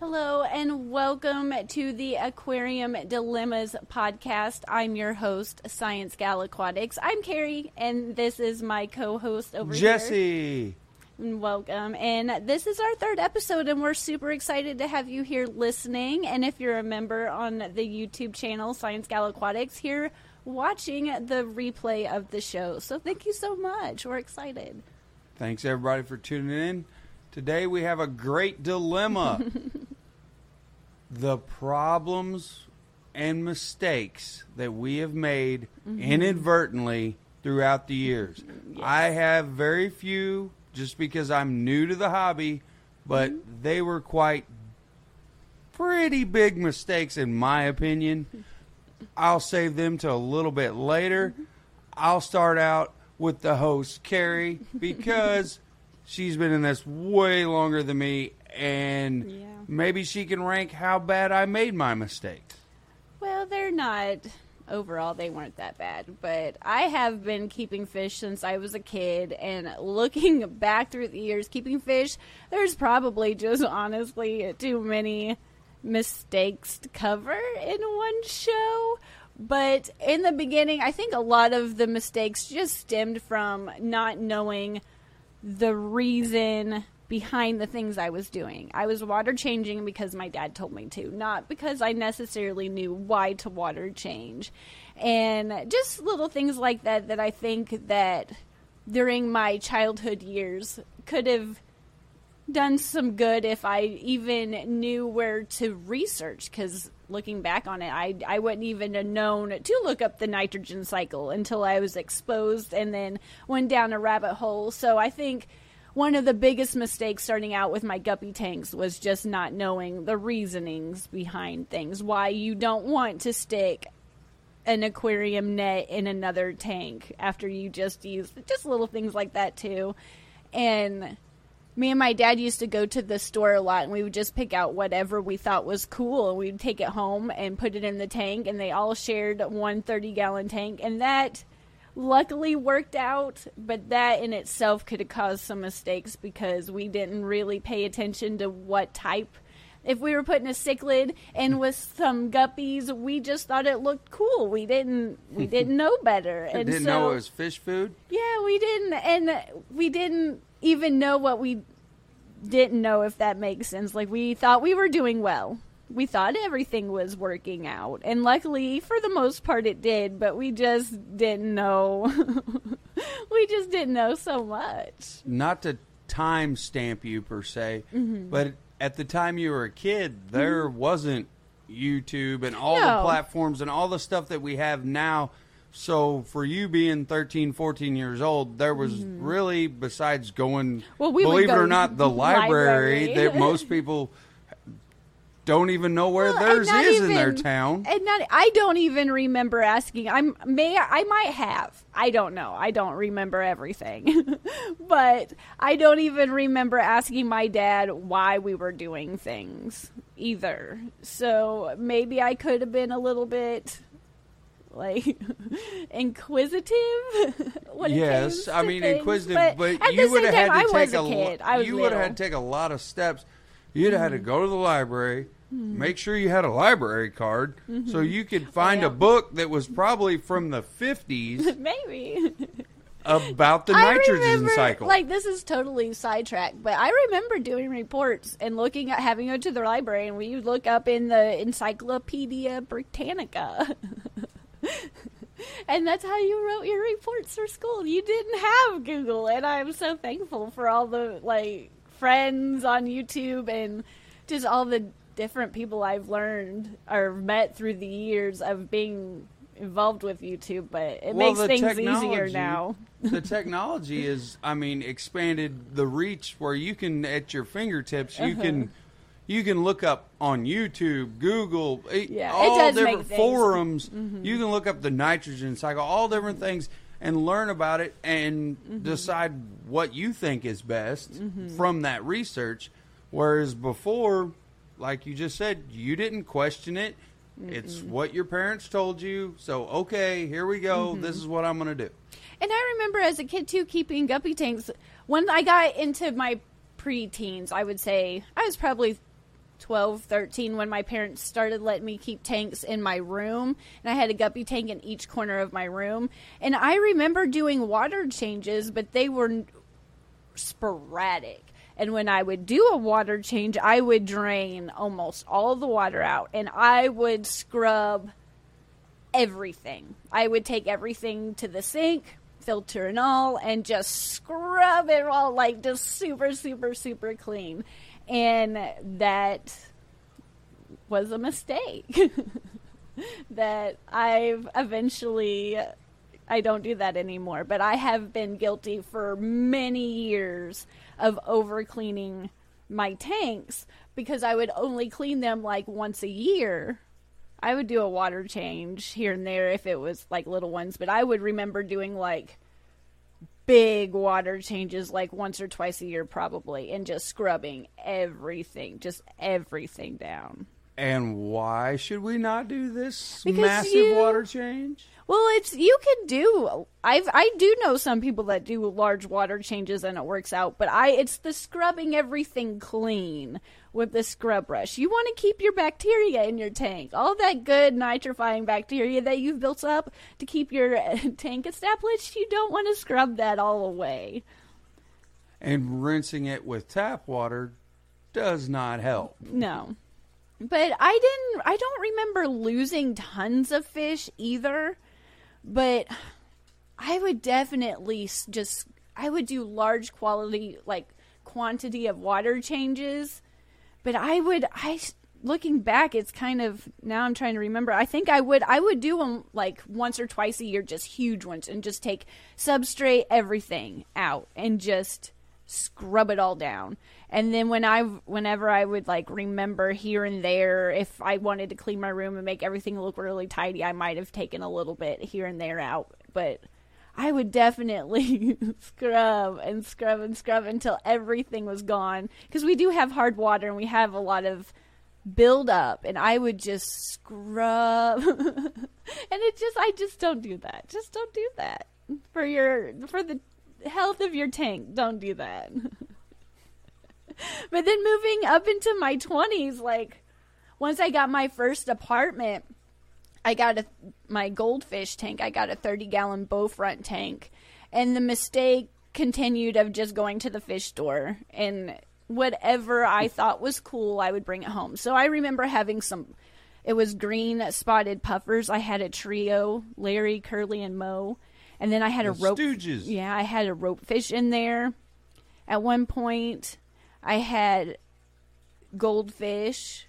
Hello and welcome to the Aquarium Dilemmas podcast. I'm your host, Science Gal Aquatics. I'm Kerri, and this is my co-host over here. Jesse. Welcome. And this is our third episode, and we're super excited to have you here listening. And if you're a member on the YouTube channel, Science Gal Aquatics, here watching the replay of the show. So thank you so much. We're excited. Thanks everybody for tuning in. Today we have a great dilemma. the problems and mistakes that we have made mm-hmm. inadvertently throughout the years. I have very few just because I'm new to the hobby, but mm-hmm. they were quite pretty big mistakes in my opinion. I'll save them to a little bit later. Mm-hmm. I'll start out with the host, Kerri, because she's been in this way longer than me, and Yeah. Maybe she can rank how bad I made my mistakes. Well, they're not. Overall, they weren't that bad. But I have been keeping fish since I was a kid. And looking back through the years, keeping fish, there's probably just honestly too many mistakes to cover in one show. But in the beginning, I think a lot of the mistakes just stemmed from not knowing the reason behind the things I was doing. I was water changing because my dad told me to, not because I necessarily knew why to water change. And just little things like that that I think that during my childhood years could have done some good if I even knew where to research because looking back on it, I, I wouldn't even have known to look up the nitrogen cycle until I was exposed and then went down a rabbit hole. So I think one of the biggest mistakes starting out with my guppy tanks was just not knowing the reasonings behind things, why you don't want to stick an aquarium net in another tank after you just use just little things like that too. And me and my dad used to go to the store a lot and we would just pick out whatever we thought was cool and we'd take it home and put it in the tank and they all shared one 30 gallon tank and that luckily worked out but that in itself could have caused some mistakes because we didn't really pay attention to what type if we were putting a cichlid in with some guppies we just thought it looked cool we didn't we didn't know better and Didn't so know it was fish food. yeah, we didn't, and we didn't even know what we didn't know if that makes sense. Like we thought we were doing well. We thought everything was working out, and luckily, for the most part, it did. But we just didn't know. we just didn't know so much. Not to time stamp you per se, Mm-hmm. but at the time you were a kid, there wasn't YouTube and all No. the platforms and all the stuff that we have now. So for you being 13, 14 years old, there was really, besides going, Mm-hmm. Well, we believe it or not, the library, library. that most people don't even know where Well, theirs is in their town. And not, I don't even remember asking. I'm may I might have. I don't know. I don't remember everything, but I don't even remember asking my dad why we were doing things either. So maybe I could have been a little bit like inquisitive. yes, I mean things, inquisitive, but, but, at you would have had to I take was a a kid. I was you would have had to take a lot of steps. You'd have had Mm-hmm. to go to the library, Hmm. make sure you had a library card, so mm-hmm. you could find Yeah. a book that was probably from the fifties maybe. about the I nitrogen remember, cycle. Like this is totally sidetracked, but I remember doing reports and looking at having to go to the library, and we would look up in the Encyclopedia Britannica. and that's how you wrote your reports for school. You didn't have Google, and I'm so thankful for all the like friends on YouTube and just all the different people I've learned or met through the years of being involved with YouTube. But it Well, makes things easier now. the technology is, I mean, expanded the reach where you can at your fingertips you Uh-huh. can. You can look up on YouTube, Google, Yeah, all different things- Mm-hmm. forums. You can look up the nitrogen cycle, all different things, and learn about it and Mm-hmm. decide what you think is best from that research. Whereas before, like you just said, you didn't question it. It's what your parents told you. So, okay, here we go. Mm-hmm. This is what I'm going to do. And I remember as a kid too keeping guppy tanks. When I got into my pre-teens, I would say I was probably 12, 13 when my parents started letting me keep tanks in my room. And I had a guppy tank in each corner of my room. And I remember doing water changes, but they were sporadic. And when I would do a water change, I would drain almost all the water out and I would scrub everything. I would take everything to the sink, filter and all, and just scrub it all like just super, super, super clean. And that was a mistake. that I've eventually I don't do that anymore, but I have been guilty for many years of over cleaning my tanks because I would only clean them like once a year. I would do a water change here and there if it was like little ones, but I would remember doing like big water changes like once or twice a year probably and just scrubbing everything, just everything down. And why should we not do this Because massive you- water change? Well, it's you can do. I've I do know some people that do large water changes and it works out, but I it's the scrubbing everything clean with the scrub brush. You want to keep your bacteria in your tank, all that good nitrifying bacteria that you've built up to keep your tank established. You don't want to scrub that all away. And rinsing it with tap water does not help. No. But I didn't I don't remember losing tons of fish either. But I would definitely just I would do large quality like quantity of water changes. But I would I looking back it's kind of now I'm trying to remember. I think I would I would do them like once or twice a year just huge ones and just take substrate everything out and just scrub it all down. And then when I whenever I would like remember here and there if I wanted to clean my room and make everything look really tidy, I might have taken a little bit here and there out, but I would definitely scrub and scrub and scrub until everything was gone because we do have hard water and we have a lot of build up and I would just scrub and it just I just don't do that. Just don't do that. For your for the health of your tank, don't do that. but then moving up into my 20s like once I got my first apartment, I got a my goldfish tank. I got a 30 gallon bow front tank, and the mistake continued of just going to the fish store and whatever I thought was cool, I would bring it home. So I remember having some. It was green spotted puffers. I had a trio: Larry, Curly, and Moe. And then I had a rope. Stooges. Yeah, I had a rope fish in there. At one point, I had goldfish.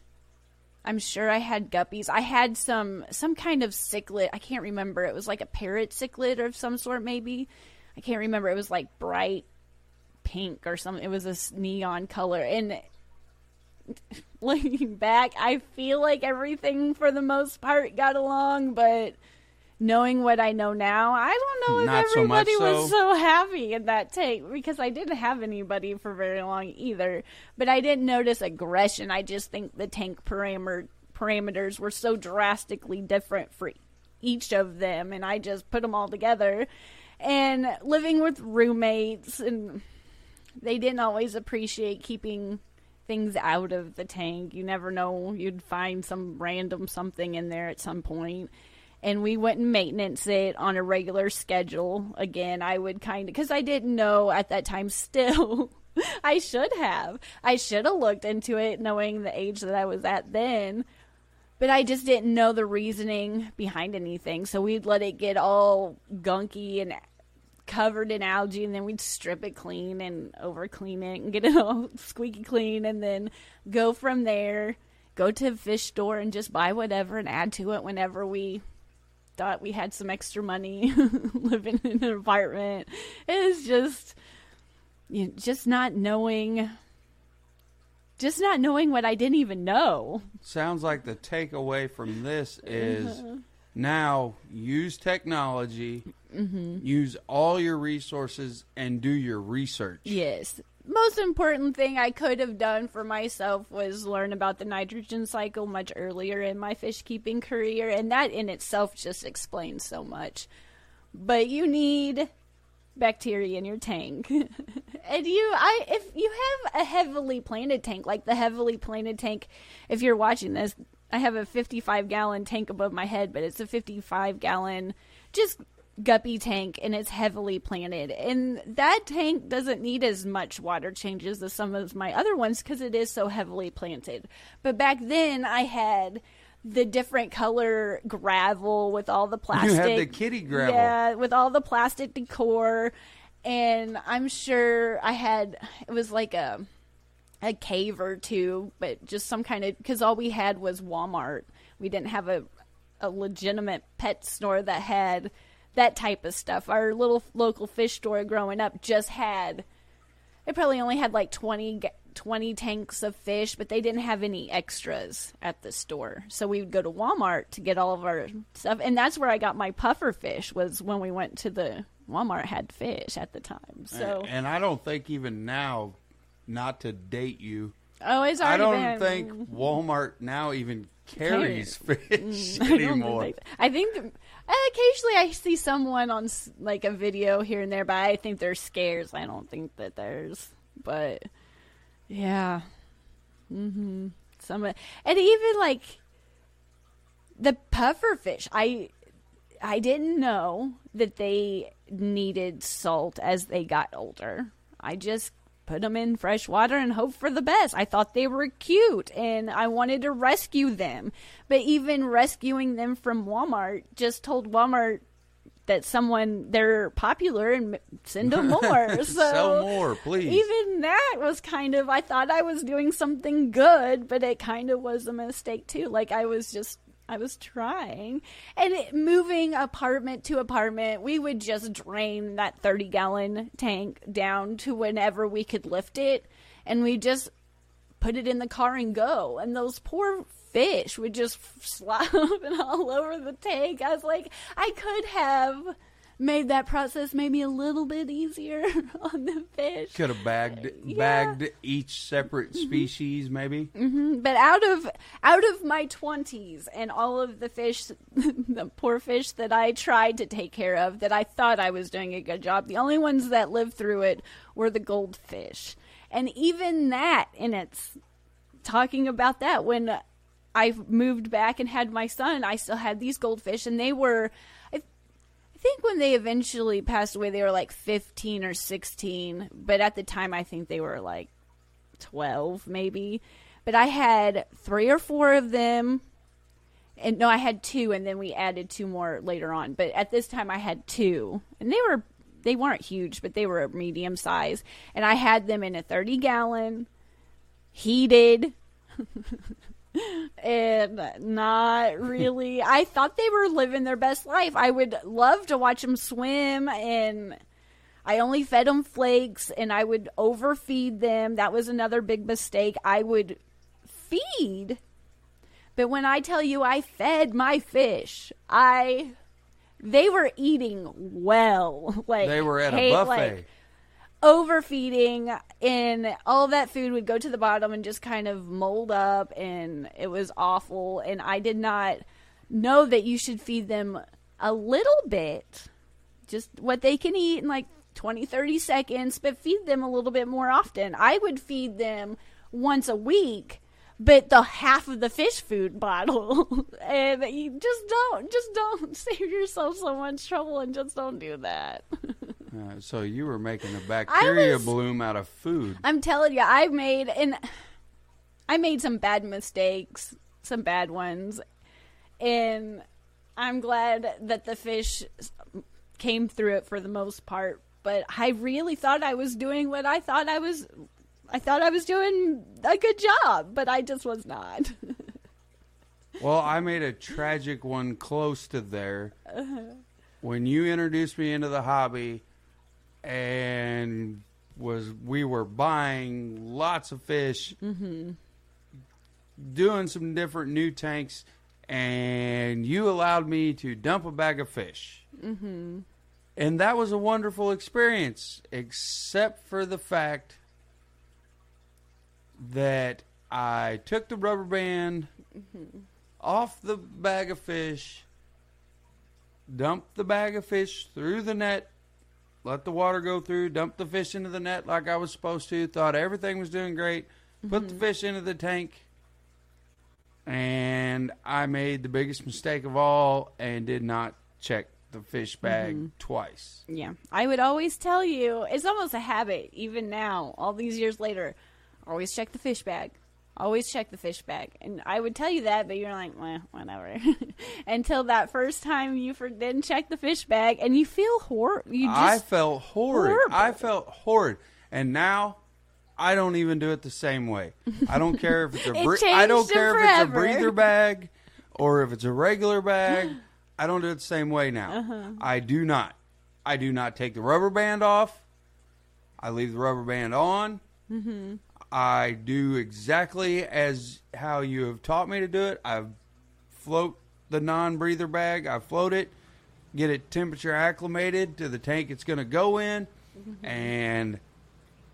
I'm sure I had guppies. I had some some kind of cichlid. I can't remember. It was like a parrot cichlid of some sort, maybe. I can't remember. It was like bright pink or something. It was a s- neon color. And looking back, I feel like everything for the most part got along, but knowing what I know now, I don't know if Not so everybody was so. so happy in that tank because I didn't have anybody for very long either. But I didn't notice aggression. I just think the tank parameter parameters were so drastically different for each of them, and I just put them all together. And living with roommates, and they didn't always appreciate keeping things out of the tank. You never know; you'd find some random something in there at some point and we wouldn't maintenance it on a regular schedule. Again, I would kind of because I didn't know at that time. Still, I should have. I should have looked into it, knowing the age that I was at then. But I just didn't know the reasoning behind anything. So we'd let it get all gunky and covered in algae, and then we'd strip it clean and over clean it and get it all squeaky clean, and then go from there. Go to a fish store and just buy whatever and add to it whenever we thought we had some extra money living in an apartment. It was just, you know, just not knowing, just not knowing what I didn't even know. Sounds like the takeaway from this is Uh-huh. now use technology, Mm-hmm. use all your resources, and do your research. Yes. Most important thing I could have done for myself was learn about the nitrogen cycle much earlier in my fish keeping career, and that in itself just explains so much. But you need bacteria in your tank. and you I if you have a heavily planted tank, like the heavily planted tank, if you're watching this, I have a 55 gallon tank above my head, but it's a 55 gallon just guppy tank and it's heavily planted. And that tank doesn't need as much water changes as some of my other ones because it is so heavily planted. But back then I had the different color gravel with all the plastic. You had the kitty gravel. Yeah, with all the plastic decor. And I'm sure I had, it was like a, a cave or two, but just some kind of, because all we had was Walmart. We didn't have a, a legitimate pet store that had that type of stuff. Our little local fish store growing up just had, it probably only had like 20, 20 tanks of fish, but they didn't have any extras at the store. So we would go to Walmart to get all of our stuff. And that's where I got my puffer fish was when we went to the Walmart had fish at the time. So and I don't think even now, not to date you, Oh, it's already I don't been, think Walmart now even carries fish Mm, I anymore. think- I think occasionally I see someone on like a video here and there, but I think they're scares. I don't think that there's, but yeah, mm-hmm. Some and even like the puffer fish. I I didn't know that they needed salt as they got older. I just put them in fresh water and hope for the best. I thought they were cute and I wanted to rescue them. But even rescuing them from Walmart just told Walmart that someone they're popular and send them more. so Sell more, please. even that was kind of I thought I was doing something good, but it kind of was a mistake too. Like I was just I was trying. And it, moving apartment to apartment, we would just drain that 30 gallon tank down to whenever we could lift it. And we just put it in the car and go. And those poor fish would just slop and all over the tank. I was like, I could have made that process maybe a little bit easier on the fish. Could have bagged Yeah. Mm-hmm. bagged each separate species, maybe. But out of out of my twenties and all of the fish, the poor fish that I tried to take care of, that I thought I was doing a good job, the only ones that lived through it were the goldfish, and even that, and it's talking about that when I moved back and had my son, I still had these goldfish, and they were. I think when they eventually passed away, they were like 15 or 16. But at the time, I think they were like 12 maybe but i had three or four of them and no i had two and then we added two more later on but at this time i had two and they were they weren't huge but they were a medium size and i had them in a 30 gallon heated and not really i thought they were living their best life i would love to watch them swim and I only fed them flakes and I would overfeed them. That was another big mistake. I would feed, but when I tell you I fed my fish, I they were eating well. Like They were at a buffet. like, overfeeding and all that food would go to the bottom and just kind of mold up and it was awful. And I did not know that you should feed them a little bit just what they can eat in like 20 30 seconds but feed them a little bit more often. I would feed them once a week but the half of the fish food bottle. And you just don't just don't save yourself so much trouble and just don't do that Uh, so you were making a bacteria was- bloom out of food. i'm telling you i made and i made some bad mistakes some bad ones and i'm glad that the fish came through it for the most part but i really thought i was doing what i thought i was i thought i was doing a good job but i just was not Well, I made a tragic one close to there. When you introduced me into the hobby and was we were buying lots of fish, doing some different new tanks, and you allowed me to dump a bag of fish. Mm-hmm. And that was a wonderful experience, except for the fact that I took the rubber band off the bag of fish, dumped the bag of fish through the net, let the water go through, dumped the fish into the net like I was supposed to, thought everything was doing great, put the mm-hmm. fish into the tank, and I made the biggest mistake of all and did not check the fish bag mm-hmm. twice. Yeah. I would always tell you, it's almost a habit, even now, all these years later. Always check the fish bag. Always check the fish bag. And I would tell you that, but you're like, well, whatever. Until that first time you for- didn't check the fish bag and you feel horrible. You just, I felt horrid. horrible. I felt horrid. And now I don't even do it the same way. I don't care if it's a It I don't care if it's a breather bag or if it's a regular bag. I don't do it the same way now. Uh-huh. I do not. I do not take the rubber band off. I leave the rubber band on. Mm-hmm. I do exactly as how you have taught me to do it. I float the non-breather bag. I float it, get it temperature acclimated to the tank it's going to go in, and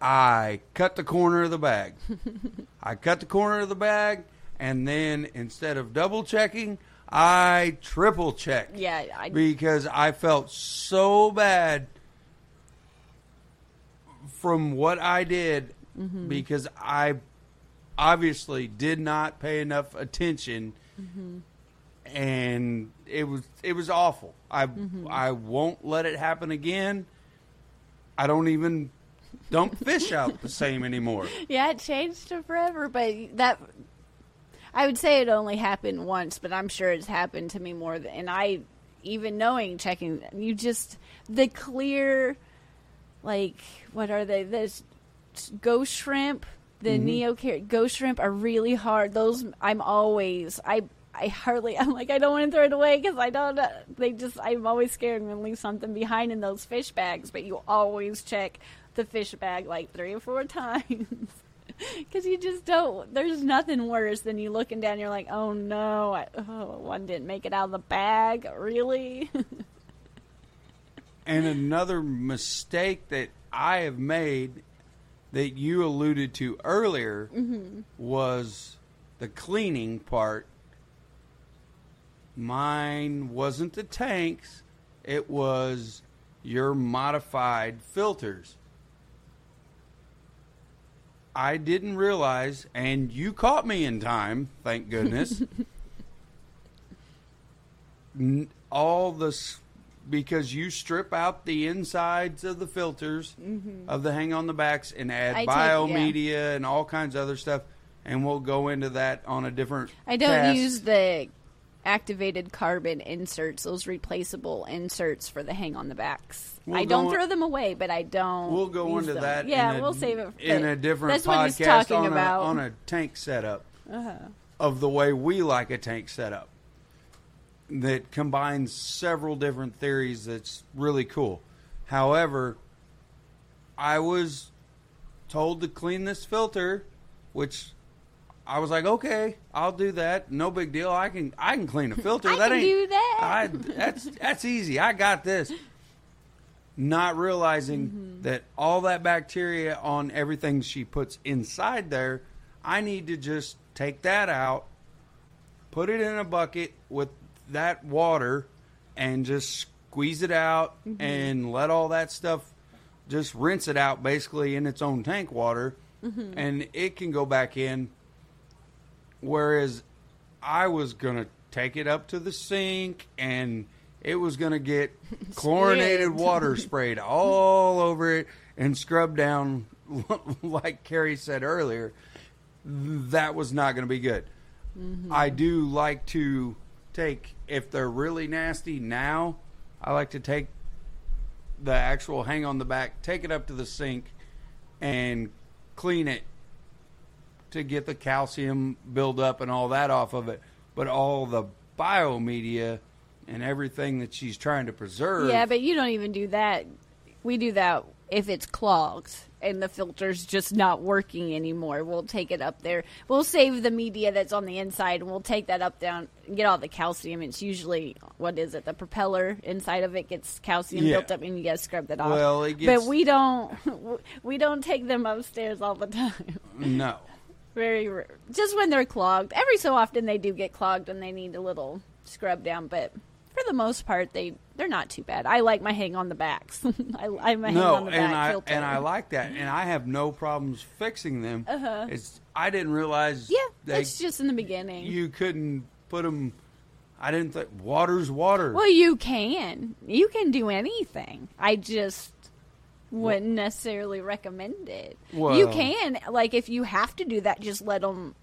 I cut the corner of the bag. I cut the corner of the bag, and then instead of double checking, I triple check yeah, I, because I felt so bad from what I did Mm-hmm. because I obviously did not pay enough attention Mm-hmm. and it was it was awful. I Mm-hmm. I won't let it happen again. I don't even don't fish out the same anymore. yeah, it changed to forever, but that I would say it only happened once, but I'm sure it's happened to me more than and I even knowing checking you just the clear like what are they this ghost shrimp the neo ghost shrimp are really hard. Those i'm always i i hardly i'm like i don't want to throw it away because i don't uh, they just i'm always scared i'm gonna leave something behind in those fish bags but you always check the fish bag like three or four times. Because you just don't there's nothing worse than you looking down you're like oh no I, oh, one didn't make it out of the bag really? And another mistake that I have made that you alluded to earlier mm-hmm. was the cleaning part. Mine wasn't the tanks, it was your modified filters. I didn't realize, and you caught me in time, thank goodness. All the because you strip out the insides of the filters of the hang on the backs and add Mm-hmm. Take- biomedia and all kinds of other stuff, and we'll go into that on a different. I don't cast. use the activated carbon inserts, those replaceable inserts for the hang on the backs. We'll I don't go- throw them away, but I don't. We'll go into them. that. Yeah, in a, we'll save it in a different That's what he's podcast talking on about. Uh-huh. a on a tank setup of the way we like a tank setup that combines several different theories. That's really cool. However, I was told to clean this filter, which I was like, okay, I'll do that. No big deal. I can I can clean a filter. I that can ain't do that. I, that's that's easy. I got this. Not realizing Mm-hmm. that all that bacteria on everything she puts inside there, I need to just take that out, put it in a bucket with that water, and just squeeze it out Mm-hmm. and let all that stuff just rinse it out basically in its own tank water, Mm-hmm. and it can go back in. Whereas I was gonna take it up to the sink and it was gonna get chlorinated water sprayed all over it and scrubbed down like Kerri said earlier. That was not gonna be good. I do like to take if they're really nasty now, I like to take the actual hang on the back, take it up to the sink and clean it to get the calcium build up and all that off of it. But all the biomedia and everything that she's trying to preserve. Yeah, but you don't even do that. We do that if it's clogged and the filter's just not working anymore. We'll take it up there. We'll save the media that's on the inside and we'll take that up down and get all the calcium. It's usually what is it? The propeller inside of it gets calcium Yeah. built up and you gotta scrub that off. Well, it gets- but we don't we don't take them upstairs all the time. no. Very rare. Just when they're clogged. Every so often they do get clogged and they need a little scrub down, but for the most part, they they're not too bad. I like my hang on the backs. I, I my hang no, on the and back I filter. and I like that, and I have no problems fixing them. Uh-huh. It's I didn't realize yeah, they, it's just in the beginning. you couldn't put them. I didn't think water's water. well, you can you can do anything. I just wouldn't necessarily recommend it. you can like if you have to do that, just let them.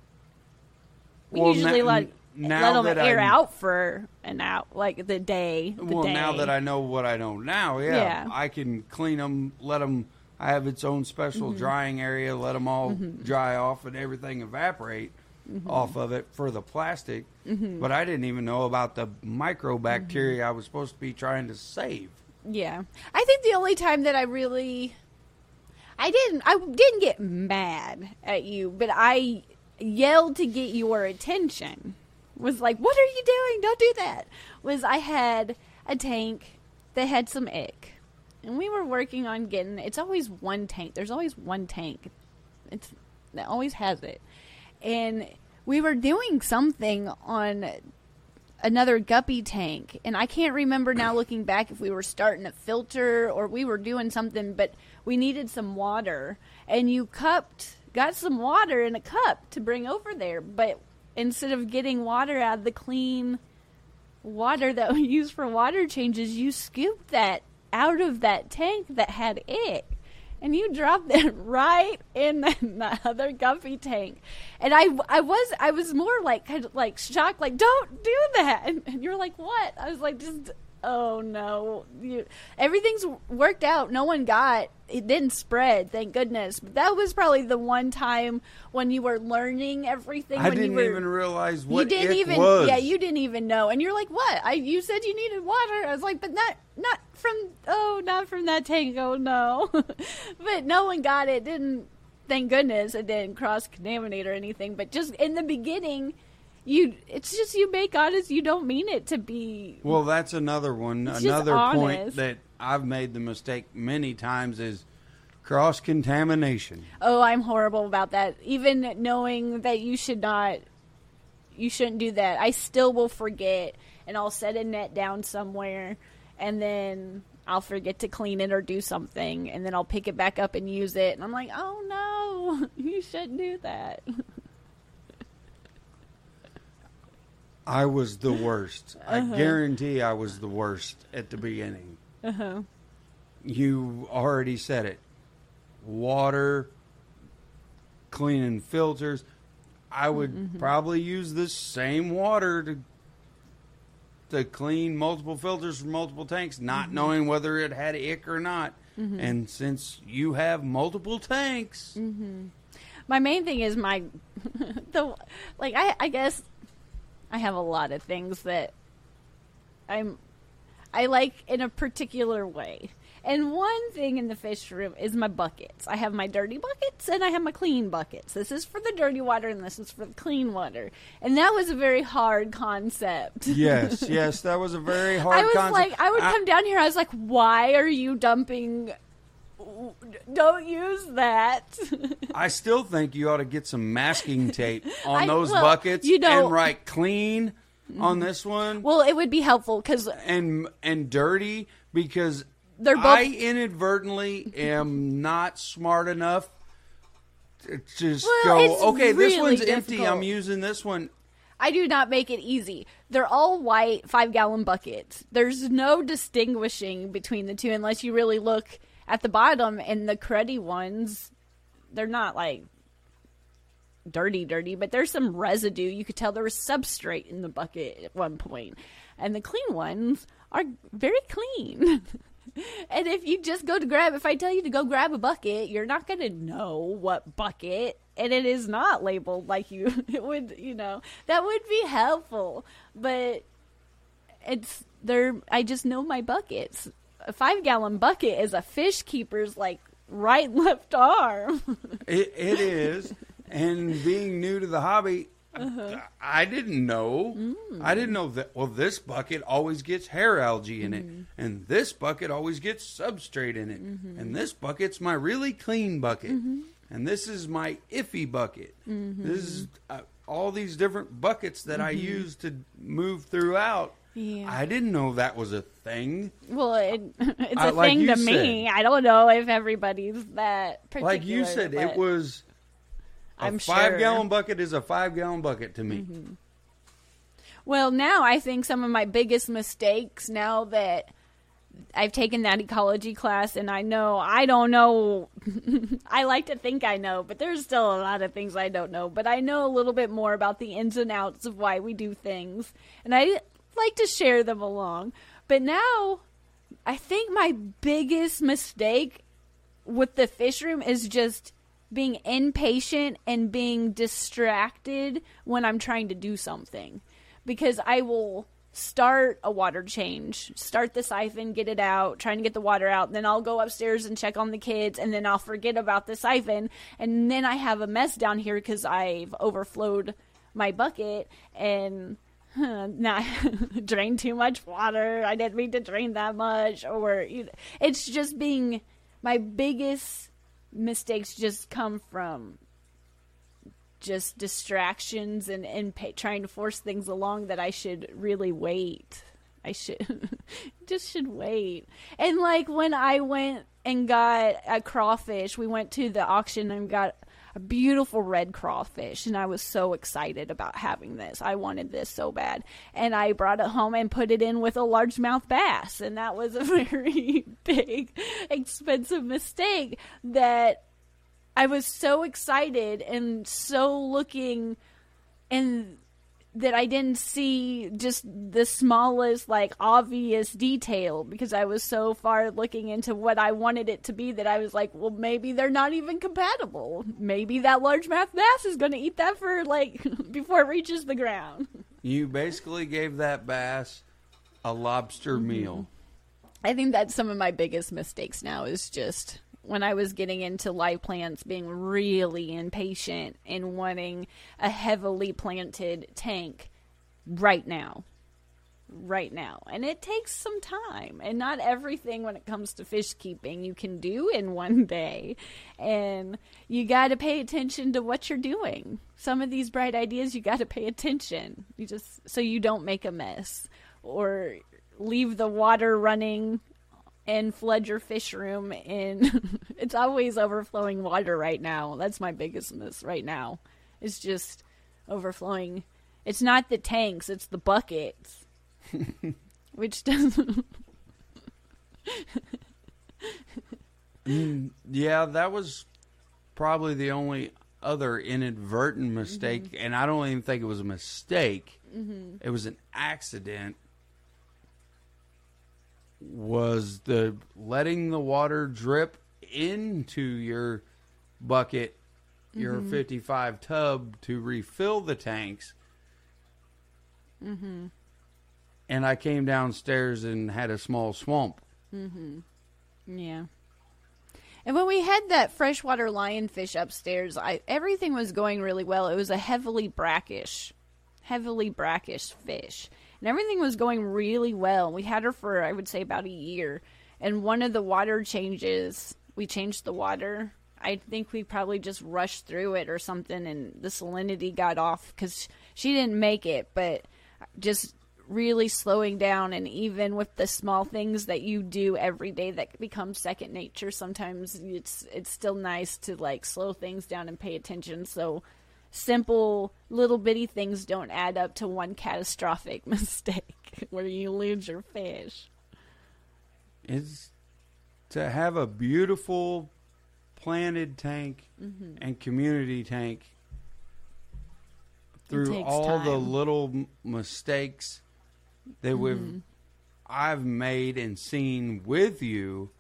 We Well, usually na- let now let them that air I'm- out for an out like the day. The well, day. now that I know what I know now, yeah, Yeah. I can clean them, let them. I have its own special Mm-hmm. drying area, let them all dry off and everything evaporate Mm-hmm. off of it for the plastic. But I didn't even know about the microbacteria Mm-hmm. I was supposed to be trying to save. Yeah. I think the only time that I really I didn't I didn't get mad at you, but I yelled to get your attention. Was like, "What are you doing? Don't do that." Was I had a tank that had some ick. And we were working on getting it's always one tank. There's always one tank. It's that always has it. And we were doing something on another guppy tank and i can't remember now looking back if we were starting a filter or we were doing something but we needed some water and you cupped got some water in a cup to bring over there but instead of getting water out of the clean water that we use for water changes you scooped that out of that tank that had it. And you dropped it right in the, the other guppy tank. And i i was i was more like kind of like shocked like don't do that. And, and you're like what? I was like just oh no. You, everything's worked out. No one got it didn't spread thank goodness. But that was probably the one time when you were learning everything I when didn't you were even realize what you didn't even was. yeah you didn't even know. And you're like what? I you said you needed water. I was like but not not from oh not from that tank. Oh no. But no one got it. Didn't thank goodness it didn't cross contaminate or anything. But just in the beginning you it's just you make honest you don't mean it to be Well, that's another one. It's another point that I've made the mistake many times is cross contamination. oh i'm horrible about that. Even knowing that you should not you shouldn't do that. I still will forget and i'll set a net down somewhere and then i'll forget to clean it or do something and then i'll pick it back up and use it. And i'm like oh no you shouldn't do that I was the worst. Uh-huh. I guarantee I was the worst at the beginning. uh-huh You already said it. Water, cleaning filters. I would Mm-hmm. probably use the same water to to clean multiple filters from multiple tanks, not Mm-hmm. knowing whether it had ick or not. And since you have multiple tanks, Mm-hmm. my main thing is my the like I I guess I have a lot of things that I'm I like in a particular way. And one thing in the fish room is my buckets. I have my dirty buckets and I have my clean buckets. This is for the dirty water and this is for the clean water. And that was a very hard concept. yes, yes, that was a very hard. I was concept. like, I would come down here. I was like, why are you dumping? Don't use that. I still think you ought to get some masking tape on I- those well, buckets you know- and write clean on this one well, it would be helpful because and and dirty because They're both- I inadvertently am not smart enough to just Well, go, okay, this really one's empty. I'm using this one. I do not make it easy. They're all white five gallon buckets. There's no distinguishing between the two unless you really look at the bottom and the cruddy ones. They're not like dirty, dirty, but there's some residue. You could tell there was substrate in the bucket at one. And the clean ones are very clean. and if you just go to grab, if I tell you to go grab a bucket, you're not going to know what bucket. And it is not labeled like you, it would, you know, that would be helpful. But it's there, I just know my buckets. A five gallon bucket is a fish keeper's like right left arm. It, it is, and being new to the hobby, Uh-huh. I didn't know. Mm. I didn't know that. Well, this bucket always gets hair algae in it, Mm-hmm. and this bucket always gets substrate in it, Mm-hmm. and this bucket's my really clean bucket, and this is my iffy bucket. Mm-hmm. This is uh, all these different buckets that I use to move throughout. Yeah. I didn't know that was a thing. Well, it, it's I- a like thing to me. I don't know if everybody's that particular. Like you said, it was a I'm five sure. Mm-hmm. gallon bucket is a five gallon bucket to me. Well, now I think some of my biggest mistakes now that I've taken that ecology class and I know I don't know I like to think I know, but there's still a lot of things I don't know, but I know a little bit more about the ins and outs of why we do things and I like to share them along. But now I think my biggest mistake with the fish room is just being impatient and being distracted when I'm trying to do something. Because I will start a water change, start the siphon, get it out, trying to get the water out, then I'll go upstairs and check on the kids, and then I'll forget about the siphon, and then I have a mess down here because I've overflowed my bucket and not drain too much water. I didn't mean to drain that much, or you know, it's just being my biggest mistakes just come from just distractions and and trying to force things along that I should really wait. I should just should wait. And like when I went and got a crawfish, we went to the auction and got a beautiful red crawfish and I was so excited about having this. I wanted this so bad. And I brought it home and put it in with a largemouth bass and that was a very big expensive mistake that I was so excited and so looking and that I didn't see just the smallest like obvious detail because I was so far looking into what I wanted it to be that I was like, well maybe they're not even compatible. Maybe that large largemouth bass is going to eat that for like before it reaches the ground. You basically gave that bass a lobster Mm-hmm. meal. I think that's some of my biggest mistakes now is just when I was getting into live plants being really impatient and wanting a heavily planted tank right now. Right now. And it takes some time. And not everything when it comes to fish keeping you can do in one day. And you got to pay attention to what you're doing. Some of these bright ideas you got to pay attention. You just so you don't make a mess or leave the water running and flood your fish room and it's always overflowing water right now. That's my biggest miss right now. It's just overflowing. It's not the tanks, it's the buckets. Which doesn't Yeah, that was probably the only other inadvertent mistake, Mm-hmm. and I don't even think it was a mistake. It was an accident. Was the letting the water drip into your bucket, your Mm-hmm. 55 tub to refill the tanks? Mm-hmm. And I came downstairs and had a small swamp. Mm-hmm. Yeah. And when we had that freshwater lionfish upstairs, I everything was going really well. It was a heavily brackish, heavily brackish fish, and everything was going really well. We had her for I would say about a year, and one of the water changes, we changed the water. I think we probably just rushed through it or something, and the salinity got off because she didn't make it, but just really slowing down and even with the small things that you do every day that become second nature sometimes it's it's still nice to like slow things down and pay attention so simple little bitty things don't add up to one catastrophic mistake where you lose your fish is to have a beautiful planted tank Mm-hmm. and community tank through all the little mistakes that Mm-hmm. we've I've made and seen with you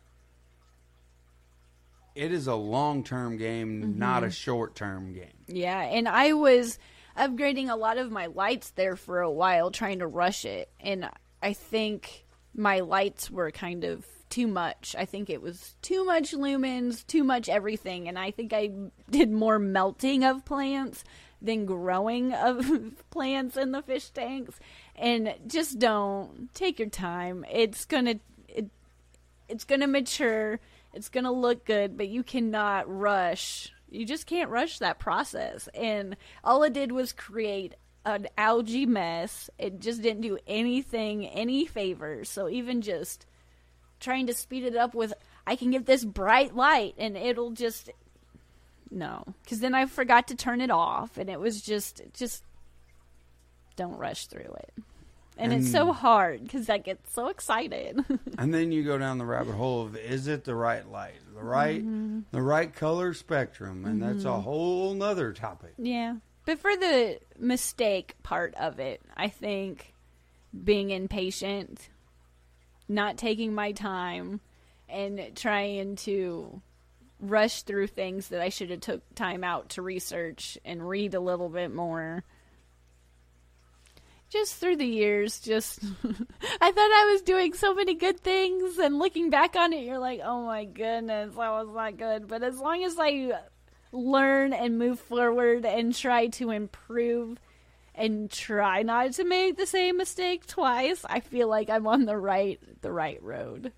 it is a long-term game not a Mm-hmm. short-term game Yeah, and I was upgrading a lot of my lights there for a while, trying to rush it. And I think my lights were kind of too much. I think it was too much lumens, too much everything. And I think I did more melting of plants than growing of plants in the fish tanks. And just don't take your time. It's gonna it, it's gonna mature. It's gonna look good, but you cannot rush. You just can't rush that process. And all it did was create an algae mess. It just didn't do anything any favors. So even just trying to speed it up with I can get this bright light and it'll just no, cuz then I forgot to turn it off and it was just just don't rush through it. And, it's so hard cuz I get so excited. And then you go down the rabbit hole of is it the right light, the right, Mm-hmm. the right color spectrum, and that's a whole nother topic. Yeah. But for the mistake part of it, I think being impatient, not taking my time, and trying to rush through things that I should have took time out to research and read a little bit more. Just through the years, just I thought I was doing so many good things, and looking back on it, you're like, "Oh my goodness, that was not good." But as long as I learn and move forward and try to improve and try not to make the same mistake twice, I feel like I'm on the right the right road.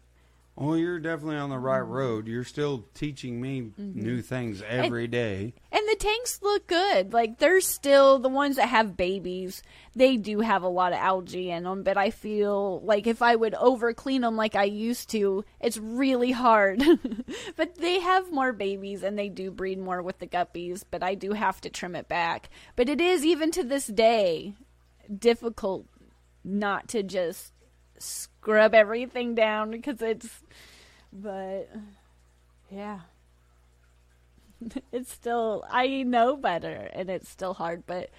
Well, you're definitely on the right Mm-hmm. road. You're still teaching me new things every day. And the tanks look good. Like they're still the ones that have babies. They do have a lot of algae in them, but I feel like if I would over clean them like I used to, it's really hard. but they have more babies and they do breed more with the guppies, but I do have to trim it back. But it is even to this day difficult not to just scrub everything down because it's but yeah it's still I know better and it's still hard, but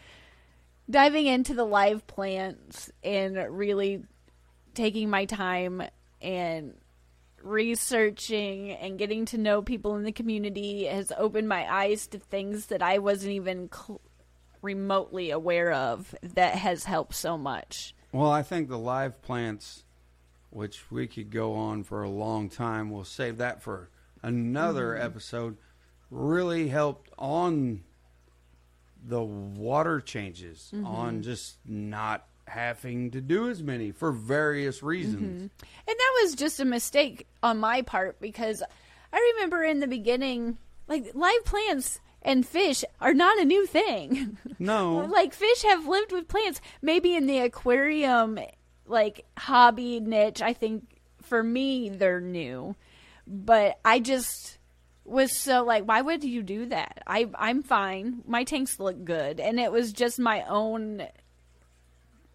diving into the live plants and really taking my time and researching and getting to know people in the community has opened my eyes to things that I wasn't even cl- remotely aware of that has helped so much. Well, I think the live plants, which we could go on for a long time, we'll save that for another Mm-hmm. episode, really helped on the water changes, Mm-hmm. on just not having to do as many for various reasons. Mm-hmm. And that was just a mistake on my part because I remember in the beginning, like live plants and fish are not a new thing. No, like fish have lived with plants. Maybe in the aquarium, like hobby niche, I think for me they're new. But I just was so like, why would you do that? I I'm fine. My tanks look good, and it was just my own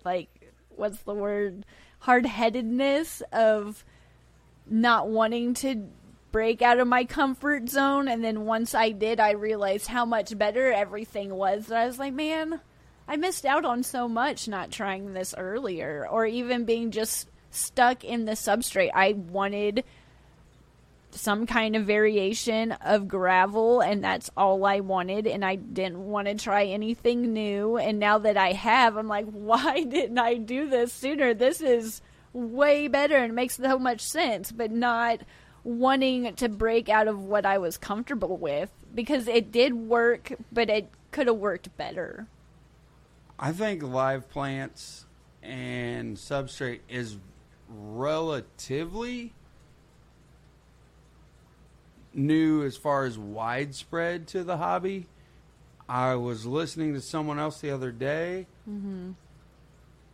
like what's the word hard headedness of not wanting to break out of my comfort zone and then once I did I realized how much better everything was. And I was like man I missed out on so much not trying this earlier or even being just stuck in the substrate. I wanted some kind of variation of gravel and that's all I wanted and I didn't want to try anything new. And now that I have I'm like why didn't I do this sooner? This is way better and makes so much sense. But not wanting to break out of what I was comfortable with because it did work but it could have worked better I think live plants and substrate is relatively new as far as widespread to the hobby. I was listening to someone else the other day, mm-hmm.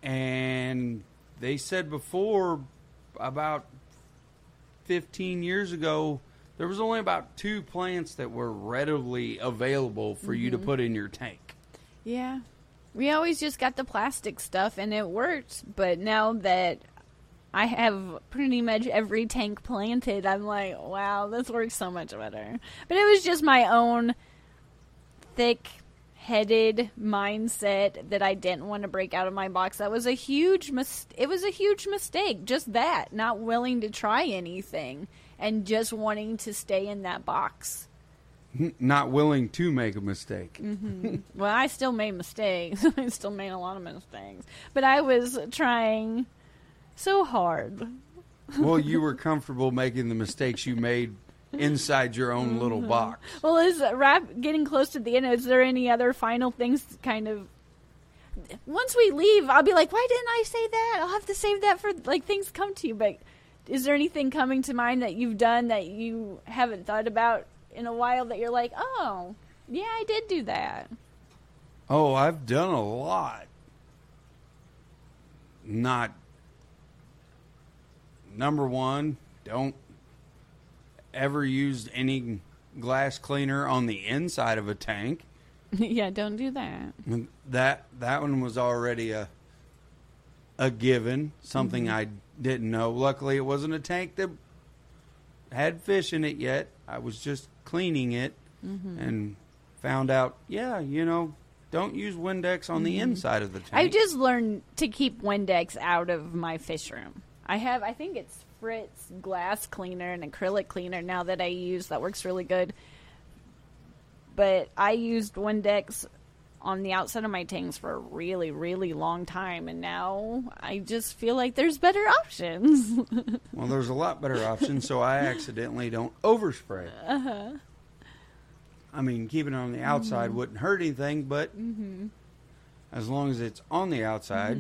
and they said before about 15 years ago there was only about two plants that were readily available for you to mm-hmm. put in your tank. Yeah. We always just got the plastic stuff and it worked, but now that I have pretty much every tank planted, I'm like, wow, this works so much better. But it was just my own thick headed mindset that I didn't want to break out of my box. That was a huge mis- it was a huge mistake. Just that, not willing to try anything and just wanting to stay in that box. Not willing to make a mistake. Mm-hmm. Well, I still made mistakes. I still made a lot of mistakes. But I was trying so hard. well, you were comfortable making the mistakes you made inside your own little mm-hmm. box. Well, is rap getting close to the end? Is there any other final things kind of once we leave, I'll be like, why didn't I say that? I'll have to save that for like things come to you. But is there anything coming to mind that you've done that you haven't thought about in a while that you're like, oh, yeah, I did do that. Oh, I've done a lot. not number one, don't ever used any glass cleaner on the inside of a tank. yeah, don't do that. That that one was already a a given, something mm-hmm. I didn't know. Luckily, it wasn't a tank that had fish in it yet. I was just cleaning it mm-hmm. and found out, yeah, you know, don't use Windex on the mm-hmm. inside of the tank. I just learned to keep Windex out of my fish room. I have, I think it's Glass cleaner and acrylic cleaner now that I use that works really good. But I used Windex on the outside of my tanks for a really, really long time, and now I just feel like there's better options. Well, there's a lot better options, so I accidentally don't overspray. Uh-huh. I mean, keeping it on the outside mm-hmm. wouldn't hurt anything, but mm-hmm. as long as it's on the outside,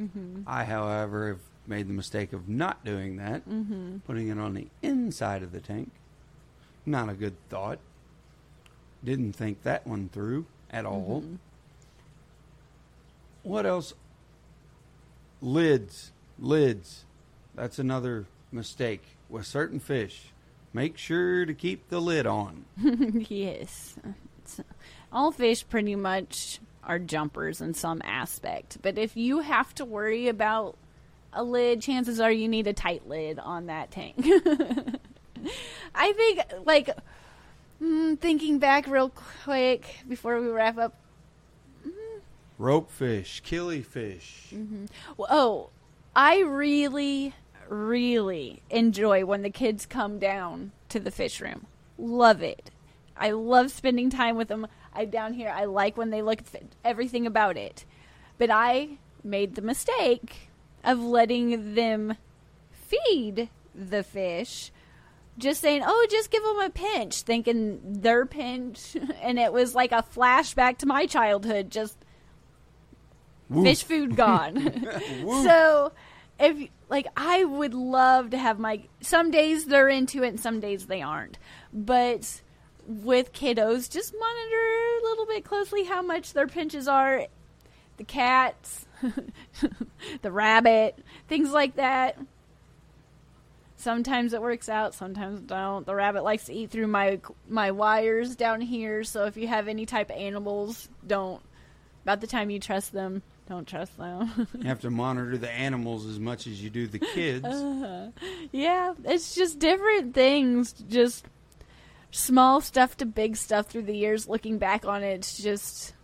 mm-hmm. I, however, have made the mistake of not doing that, mm-hmm. putting it on the inside of the tank. Not a good thought. Didn't think that one through at all. Mm-hmm. What else? Lids. Lids. That's another mistake with certain fish. Make sure to keep the lid on. yes. It's- all fish pretty much are jumpers in some aspect. But if you have to worry about a lid, chances are you need a tight lid on that tank. I think, like, mm, thinking back real quick before we wrap up. Rope fish, killifish. Oh, I really, really enjoy when the kids come down to the fish room. Love it. I love spending time with them. I down here. I like when they look at everything about it. But I made the mistake of letting them feed the fish. Just saying, oh, just give them a pinch, thinking their pinch, and it was like a flashback to my childhood. Just Woof. fish food gone. So if like I would love to have my some days they're into it and some days they aren't. But with kiddos, just monitor a little bit closely how much their pinches are. The cats, the rabbit, things like that. Sometimes it works out, sometimes it don't. The rabbit likes to eat through my my wires down here, so if you have any type of animals, don't about the time you trust them, don't trust them. You have to monitor the animals as much as you do the kids. Uh-huh. yeah, it's just different things, just small stuff to big stuff through the years. Looking back on it, it's just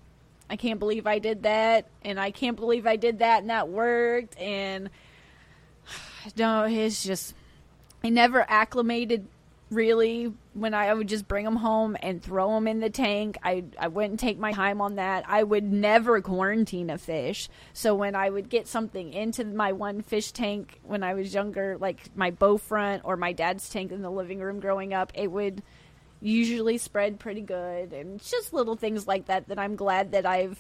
I can't believe I did that, and I can't believe I did that, and that worked, and no, it's just I never acclimated really when I, I would just bring them home and throw them in the tank. I I wouldn't take my time on that. I would never quarantine a fish. So when I would get something into my one fish tank when I was younger, like my bow front or my dad's tank in the living room growing up, it would usually spread pretty good and just little things like that that I'm glad that I've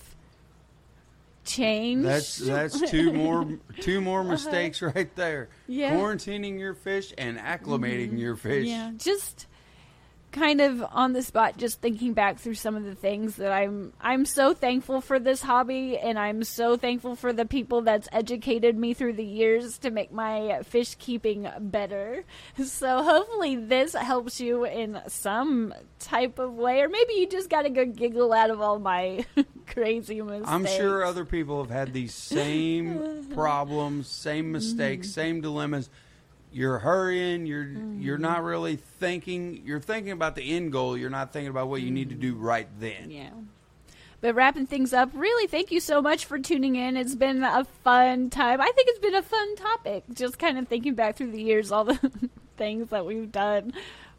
changed. That's that's two more two more mistakes right there. Uh-huh. Yeah. Mm-hmm. Quarantining your fish and acclimating your fish. Yeah, just kind of on the spot just thinking back through some of the things that I'm I'm so thankful for this hobby and I'm so thankful for the people that's educated me through the years to make my fish keeping better. So hopefully this helps you in some type of way or maybe you just got a good giggle out of all my crazy mistakes. I'm sure other people have had these same problems, same mistakes, Mm-hmm. same dilemmas. You're hurrying, you're Mm-hmm. you're not really thinking, you're thinking about the end goal, you're not thinking about what you need to do right then. Yeah. But wrapping things up, really thank you so much for tuning in. It's been a fun time. I think it's been a fun topic, just kind of thinking back through the years, all the things that we've done.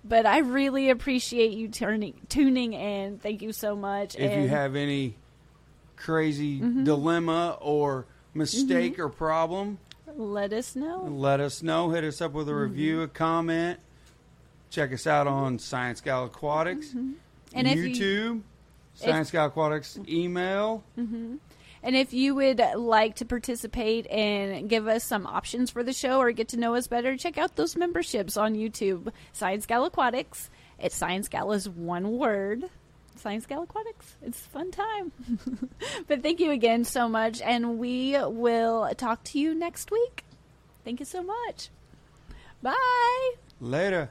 But I really appreciate you turning tuning in. Thank you so much. If you have any crazy Mm-hmm. dilemma or mistake or problem, let us know. let us know. Hit us up with a Mm-hmm. review, a comment. Check us out on Science Gal Aquatics, Mm-hmm. And if you- YouTube, Science Gal Aquatics email. And if you would like to participate and give us some options for the show or get to know us better, check out those memberships on YouTube. Science Gal Aquatics. It's Science Gal is one word. Science Gal Aquatics. It's a fun time. but thank you again so much, and we will talk to you next week. Thank you so much. Bye. Later.